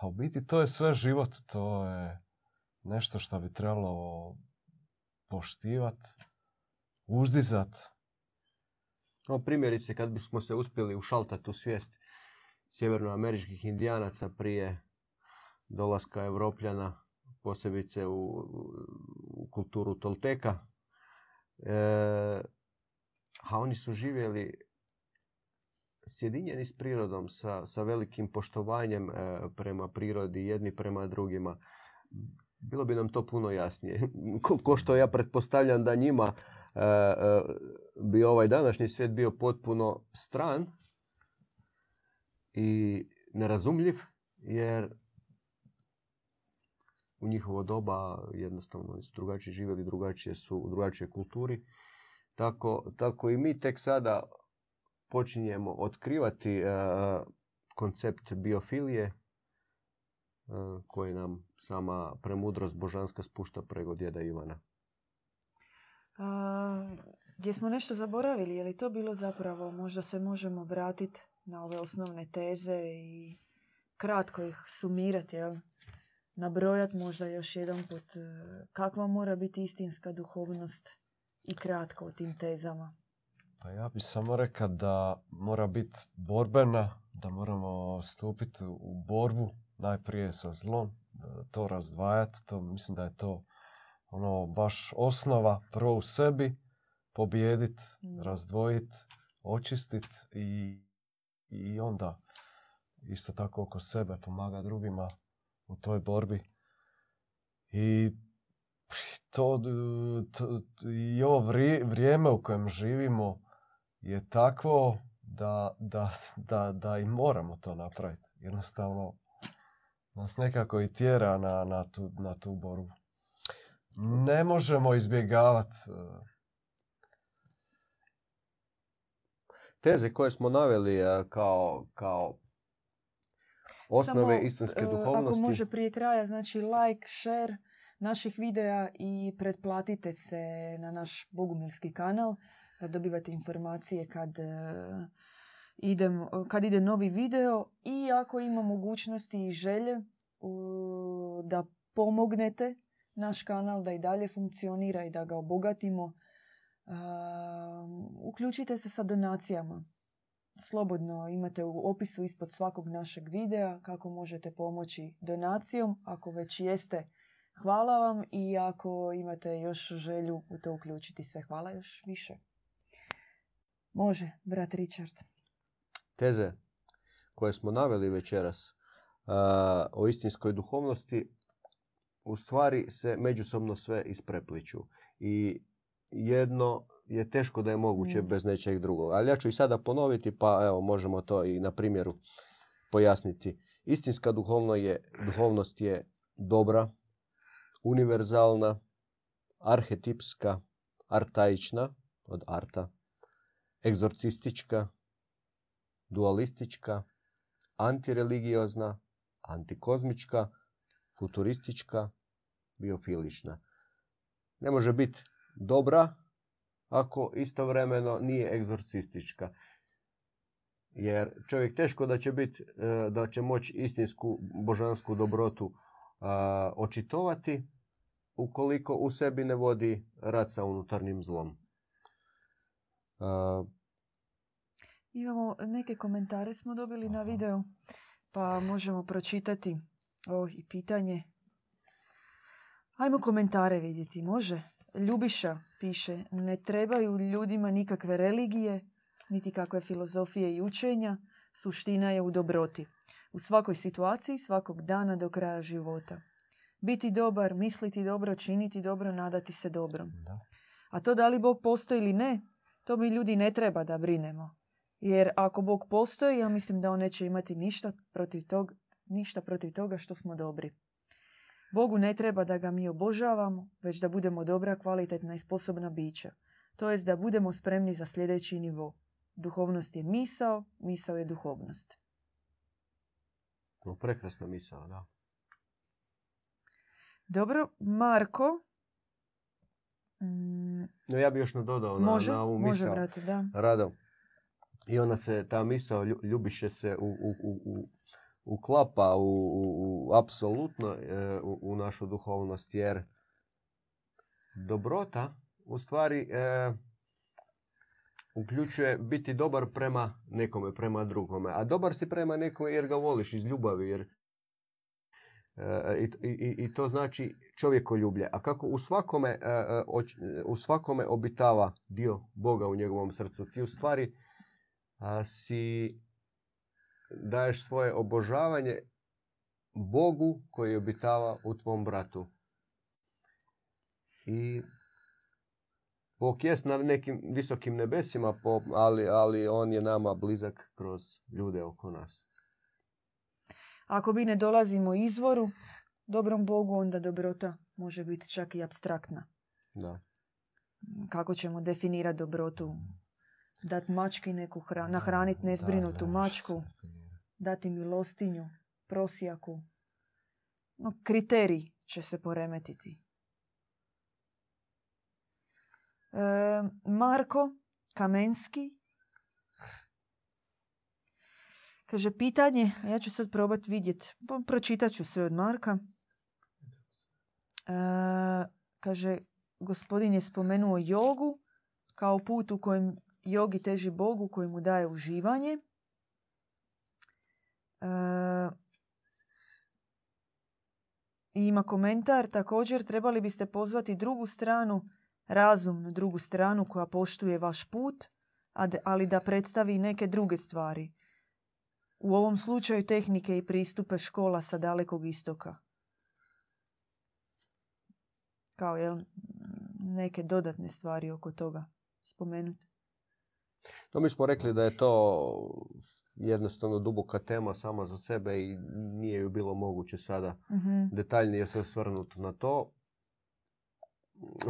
A u biti to je sve život, to je nešto što bi trebalo poštivati, uzdizat. No, primjerice, kad bismo se uspjeli ušaltati u svijest sjevernoameričkih indijanaca prije dolaska Evropljana, posebice u, u kulturu Tolteka, a oni su živjeli sjedinjeni s prirodom, sa, sa velikim poštovanjem e, prema prirodi, jedni prema drugima. Bilo bi nam to puno jasnije. Ko, ko što ja pretpostavljam da njima E, e, bi ovaj današnji svijet bio potpuno stran i nerazumljiv, jer u njihovo doba jednostavno su drugačije živjeli, drugačije su u drugačije kulturi. Tako, tako i mi tek sada počinjemo otkrivati uh, koncept biofilije uh, koji nam sama premudrost božanska spušta preko djeda Ivana gdje smo nešto zaboravili, je li to bilo zapravo, možda se možemo vratiti na ove osnovne teze i kratko ih sumirati, jel? Nabrojati možda još jedan put e, kakva mora biti istinska duhovnost i kratko o tim tezama. Pa ja bih samo rekao da mora biti borbena, da moramo stupiti u borbu najprije sa zlom, to razdvajati, to mislim da je to ono baš osnova prvo u sebi pobijedit, mm. razdvojit, očistit i, i onda isto tako oko sebe pomaga drugima u toj borbi. I to, to i ovo vrijeme u kojem živimo je takvo da, da, da, da i moramo to napraviti. Jednostavno nas nekako i tjera na, na, tu, na tu borbu ne možemo izbjegavati. E, Teze koje smo naveli e, kao, kao osnove Samo, istinske e, duhovnosti. Ako može prije kraja, znači like, share naših videa i pretplatite se na naš Bogumilski kanal da dobivate informacije kad, e, idem, kad ide novi video i ako ima mogućnosti i želje da pomognete naš kanal da i dalje funkcionira i da ga obogatimo, uključite se sa donacijama slobodno imate u opisu ispod svakog našeg videa kako možete pomoći donacijom. Ako već jeste, hvala vam i ako imate još želju u to uključiti se, hvala još više. Može, brat Richard. Teze koje smo naveli večeras o istinskoj duhovnosti u stvari se međusobno sve isprepliču. I jedno je teško da je moguće Mm. bez nečeg drugog. Ali ja ću i sada ponoviti, pa evo možemo to i na primjeru pojasniti. Istinska duhovno je, duhovnost je dobra, univerzalna, arhetipska, artaična, od arta, egzorcistička, dualistička, antireligiozna, antikozmička, futuristička, biofilična. Ne može biti dobra ako istovremeno nije egzorcistička. Jer čovjek teško da će biti, e, da će moći istinsku božansku dobrotu a, očitovati ukoliko u sebi ne vodi rat sa unutarnjim zlom. A, Imamo neke komentare smo dobili na video, pa možemo pročitati ovo i pitanje. Ajmo komentare vidjeti, može? Ljubiša piše, ne trebaju ljudima nikakve religije, niti kakve filozofije i učenja, suština je u dobroti. U svakoj situaciji, svakog dana do kraja života. Biti dobar, misliti dobro, činiti dobro, nadati se dobrom. Da. A to da li Bog postoji ili ne, to mi ljudi ne treba da brinemo. Jer ako Bog postoji, ja mislim da on neće imati ništa protiv, tog, ništa protiv toga što smo dobri. Bogu ne treba da ga mi obožavamo, već da budemo dobra, kvalitetna i sposobna bića. To jest da budemo spremni za sljedeći nivo. Duhovnost je misao, misao je duhovnost. no, prekrasna misao, da. Dobro, Marko. mm, No, ja bi još nadodao na, može, na ovu može, misao. brate, da. Rado. I ona se, ta misao lju- ljubiše se u, u, u, u, uklapa u, u, u apsolutno e, u, u našu duhovnost, jer dobrota u stvari e, uključuje biti dobar prema nekome, prema drugome. A dobar si prema nekome jer ga voliš iz ljubavi, jer e, i, i, i to znači čovjekoljublje. A kako u svakome, e, e, u svakome obitava dio Boga u njegovom srcu, ti u stvari si daješ svoje obožavanje Bogu koji obitava u tvom bratu. I Bog jest na nekim visokim nebesima, ali, ali on je nama blizak kroz ljude oko nas. Ako mi ne dolazimo izvoru, dobrom Bogu, onda dobrota može biti čak i abstraktna. Da. Kako ćemo definirati dobrotu? Dat mački neku hra- nahraniti nezbrinutu Da, da, mačku. Dati milostinju, prosjaku. No, kriterij će se poremetiti. E, Marko Kamenski kaže pitanje, ja ću sad probati vidjeti, pročitat ću sve od Marka. E, kaže, gospodin je spomenuo jogu kao put u kojem jogi teži Bogu koji mu daje uživanje. E, i ima komentar, također trebali biste pozvati drugu stranu, razumnu drugu stranu koja poštuje vaš put, ali da predstavi neke druge stvari. U ovom slučaju tehnike i pristupe škola sa dalekog istoka. Kao jel, neke dodatne stvari oko toga spomenuti. No, mi smo rekli da je to jednostavno duboka tema sama za sebe i nije ju bilo moguće sada Mhm. detaljnije se osvrnuti na to.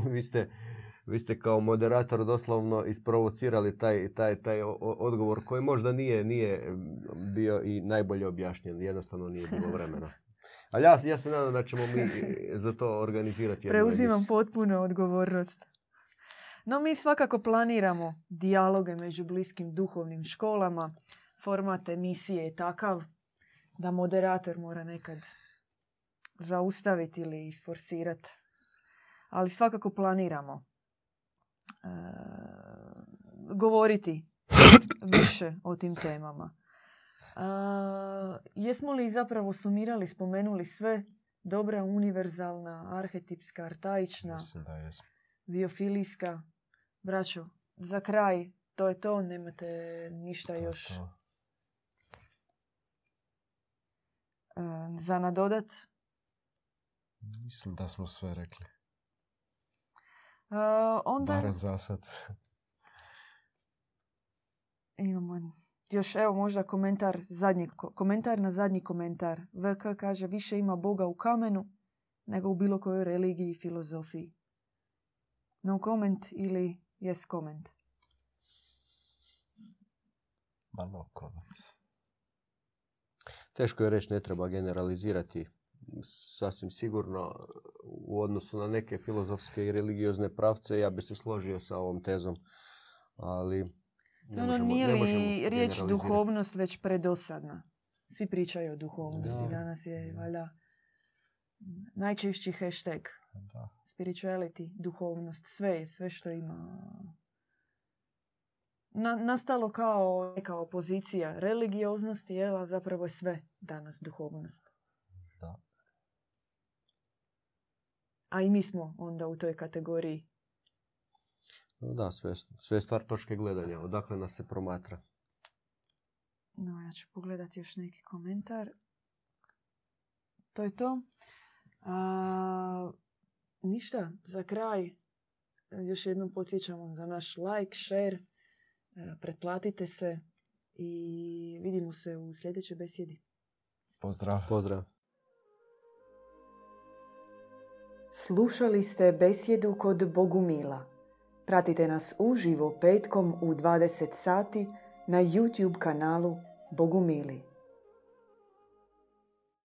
Vi ste vi ste kao moderator doslovno isprovocirali taj, taj, taj odgovor koji možda nije, nije bio i najbolje objašnjen. Jednostavno nije bilo vremena. Ali ja, ja se nadam da ćemo mi za to organizirati. Preuzimam potpuno odgovornost. No mi svakako planiramo dijaloge među bliskim duhovnim školama. Format emisije je takav da moderator mora nekad zaustaviti ili isforsirati. Ali svakako planiramo e, govoriti više o tim temama. E, jesmo li zapravo sumirali, spomenuli sve dobra, univerzalna, arhetipska, artaična, biofilijska? Braćo, za kraj, to je to, nemate ništa još to. E, za nadodat? Mislim da smo sve rekli. Uh, onda... Barem za sad. Imamo još, evo možda komentar, zadnji, komentar na zadnji komentar. VK kaže, više ima Boga u kamenu nego u bilo kojoj religiji i filozofiji. No comment ili yes comment? Ma no comment. Teško je reći, ne treba generalizirati sasvim sigurno u odnosu na neke filozofske i religiozne pravce ja bi se složio sa ovom tezom, ali ne ono, nije li riječ duhovnost već predosadna? Svi pričaju o duhovnosti. Danas je valjda najčešći hashtag. Da. Spirituality, duhovnost, sve sve što ima. Na, nastalo kao neka opozicija religioznosti, a zapravo je sve danas duhovnost. Da. A i mi smo onda u toj kategoriji. Da, sve, sve stvar točke gledanja. Odakle nas se promatra. No, ja ću pogledati još neki komentar. To je to. A, ništa, za kraj još jednom podsjećamo za naš like, share, pretplatite se i vidimo se u sljedećoj besjedi. Pozdrav. Pozdrav. Slušali ste besjedu kod Bogumila. Pratite nas uživo petkom u 20 sati na YouTube kanalu Bogumili.